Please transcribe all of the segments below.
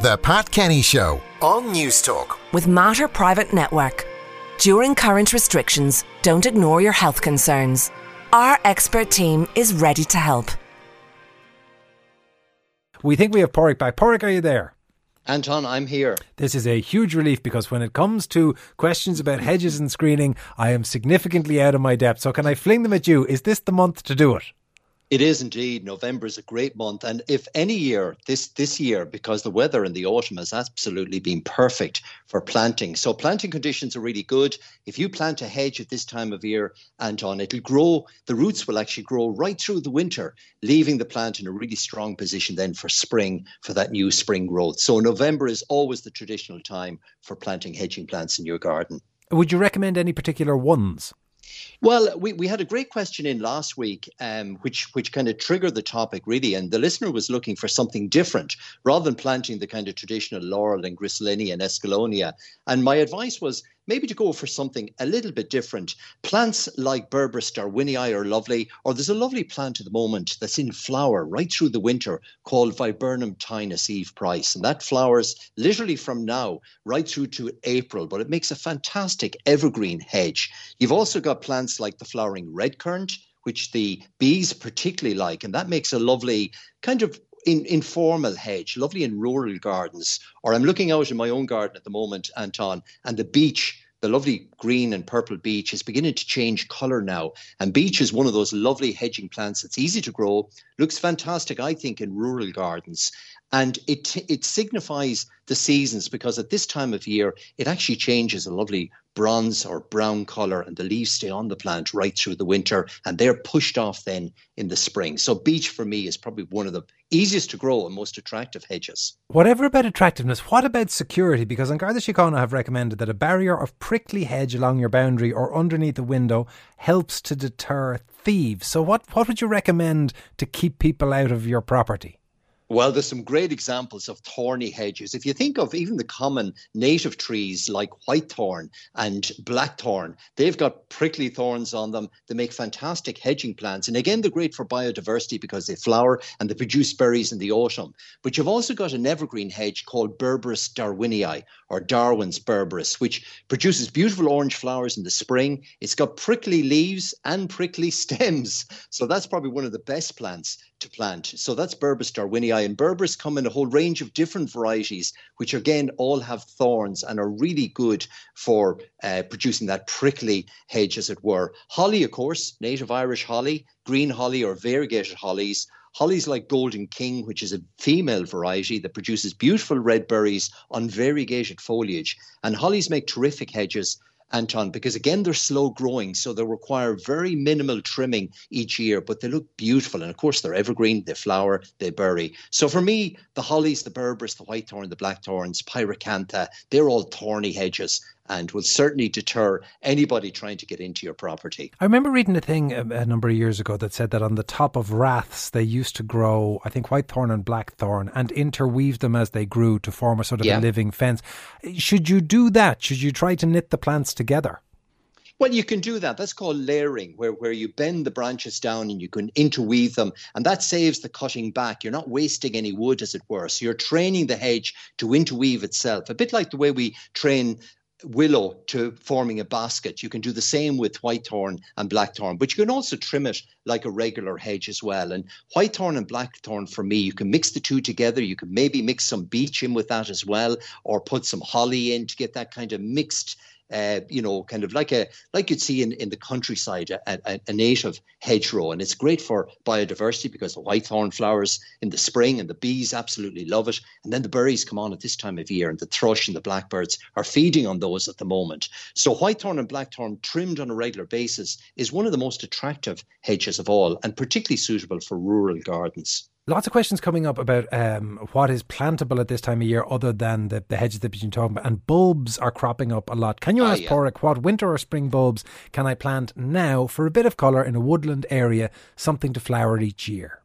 The Pat Kenny Show on Newstalk. With Mater Private Network. During current restrictions, don't ignore your health concerns. Our expert team is ready to help. We think we have Paraic back. Paraic, are you there? Anton, I'm here. This is a huge relief because when it comes to questions about hedges and screening, I am significantly out of my depth. So, can I fling them at you? Is this the month to do it? It is indeed. November is a great month, and if any year this this year, because the weather in the autumn has absolutely been perfect for planting. So planting conditions are really good. If you plant a hedge at this time of year, Anton, it'll grow. The roots will actually grow right through the winter, leaving the plant in a really strong position then for spring for that new spring growth. So November is always the traditional time for planting hedging plants in your garden. Would you recommend any particular ones? Well, we, we had a great question in last week, um, which which kind of triggered the topic really, and the listener was looking for something different rather than planting the kind of traditional laurel and griselinia and escalonia. And my advice was maybe to go for something a little bit different. Plants like Berberis darwinii are lovely, or there's a lovely plant at the moment that's in flower right through the winter called Viburnum tinus Eve Price. And that flowers literally from now right through to April, but it makes a fantastic evergreen hedge. You've also got plants like the flowering red currant, which the bees particularly like, and that makes a lovely kind of in, informal hedge, lovely in rural gardens. Or I'm looking out in my own garden at the moment, Anton, and the beech the lovely green and purple beech is beginning to change color now. And beech is one of those lovely hedging plants that's easy to grow, looks fantastic, I think, in rural gardens. And it, it signifies the seasons because at this time of year, it actually changes a lovely bronze or brown color and the leaves stay on the plant right through the winter and they're pushed off then in the spring. So beech for me is probably one of the easiest to grow and most attractive hedges. Whatever about attractiveness, what about security? Because An Garda Síochána have recommended that a barrier of prickly hedge along your boundary or underneath the window helps to deter thieves. So what, what would you recommend to keep people out of your property? Well, there's some great examples of thorny hedges. If you think of even the common native trees like whitethorn and blackthorn, they've got prickly thorns on them. They make fantastic hedging plants. And again, they're great for biodiversity because they flower and they produce berries in the autumn. But you've also got an evergreen hedge called Berberis darwinii or Darwin's berberis, which produces beautiful orange flowers in the spring. It's got prickly leaves and prickly stems. So that's probably one of the best plants to plant. So that's Berberis darwinii. And Berberis come in a whole range of different varieties, which again all have thorns and are really good for uh, producing that prickly hedge, as it were. Holly, of course, native Irish holly, green holly or variegated hollies. Hollies like Golden King, which is a female variety that produces beautiful red berries on variegated foliage. And hollies make terrific hedges Anton, because again, they're slow growing, so they require very minimal trimming each year, but they look beautiful. And of course, they're evergreen, they flower, they berry. So for me, the hollies, the berberis, the whitethorn, the blackthorns, pyracantha, they're all thorny hedges and will certainly deter anybody trying to get into your property. I remember reading a thing a, a, number of years ago that said that on the top of raths they used to grow, I think, whitethorn and blackthorn and interweave them as they grew to form a sort of yeah. a living fence. Should you do that? Should you try to knit the plants together? Well, you can do that. That's called layering, where, where you bend the branches down and you can interweave them. And that saves the cutting back. You're not wasting any wood, as it were. So you're training the hedge to interweave itself, a bit like the way we train willow to forming a basket. You can do the same with whitethorn and blackthorn, but you can also trim it like a regular hedge as well. And whitethorn and blackthorn for me, you can mix the two together. You can maybe mix some beech in with that as well, or put some holly in to get that kind of mixed uh, you know, kind of like a like you'd see in, in the countryside, a, a, a, native hedgerow, and it's great for biodiversity because the whitethorn flowers in the spring, and the bees absolutely love it, and then the berries come on at this time of year, and the thrush and the blackbirds are feeding on those at the moment. So whitethorn and blackthorn trimmed on a regular basis is one of the most attractive hedges of all, and particularly suitable for rural gardens. Lots of questions coming up about um, what is plantable at this time of year other than the, the hedges that you've been talking about. And bulbs are cropping up a lot. Can you ah, ask yeah. Paraic what winter or spring bulbs can I plant now for a bit of colour in a woodland area, something to flower each year?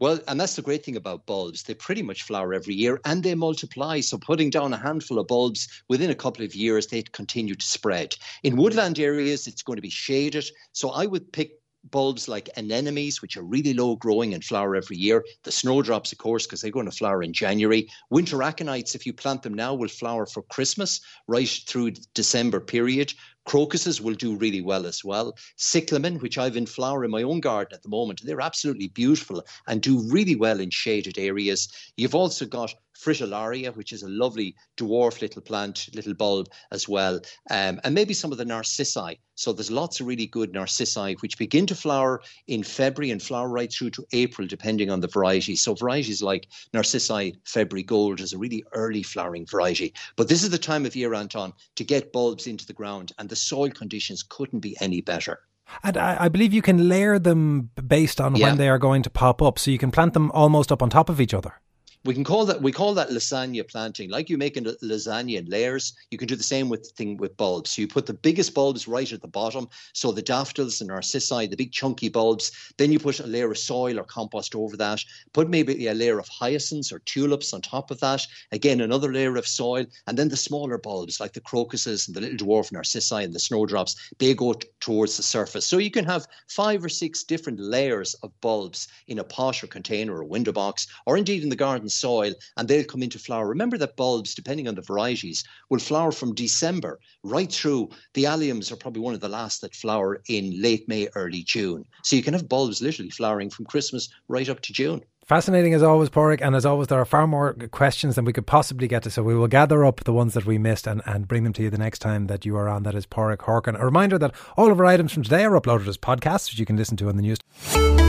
Well, and that's the great thing about bulbs. They pretty much flower every year and they multiply. So, putting down a handful of bulbs within a couple of years, they continue to spread. In woodland areas, it's going to be shaded. So, I would pick bulbs like anemones, which are really low growing and flower every year. The snowdrops, of course, because they're going to flower in January. Winter aconites, if you plant them now, will flower for Christmas right through December period. Crocuses will do really well as well. Cyclamen, which I've in flower in my own garden at the moment, they're absolutely beautiful and do really well in shaded areas. You've also got fritillaria, which is a lovely dwarf little plant, little bulb as well, um, and maybe some of the narcissi. So there's lots of really good narcissi which begin to flower in February and flower right through to April, depending on the variety. So varieties like Narcissi February Gold is a really early flowering variety. But this is the time of year, Anton, to get bulbs into the ground, and the soil conditions couldn't be any better. And I, I believe you can layer them based on yeah. when they are going to pop up, so you can plant them almost up on top of each other we can call that we call that lasagna planting. Like you make a lasagna in layers, you can do the same with thing with bulbs. So you put the biggest bulbs right at the bottom, so the daffodils and narcissi, the big chunky bulbs. Then you put a layer of soil or compost over that. Put maybe a layer of hyacinths or tulips on top of that. Again, another layer of soil, and then the smaller bulbs like the crocuses and the little dwarf narcissi and the snowdrops. They go towards the surface. So you can have five or six different layers of bulbs in a pot or container or window box, or indeed in the garden soil and they'll come into flower. Remember that bulbs, depending on the varieties, will flower from December right through. The alliums are probably one of the last that flower in late May, early June. So you can have bulbs literally flowering from Christmas right up to June. Fascinating as always, Paraic, and as always, there are far more questions than we could possibly get to. So we will gather up the ones that we missed and, and bring them to you the next time that you are on. That is Paraic Horkan. A reminder that all of our items from today are uploaded as podcasts, which you can listen to on the news.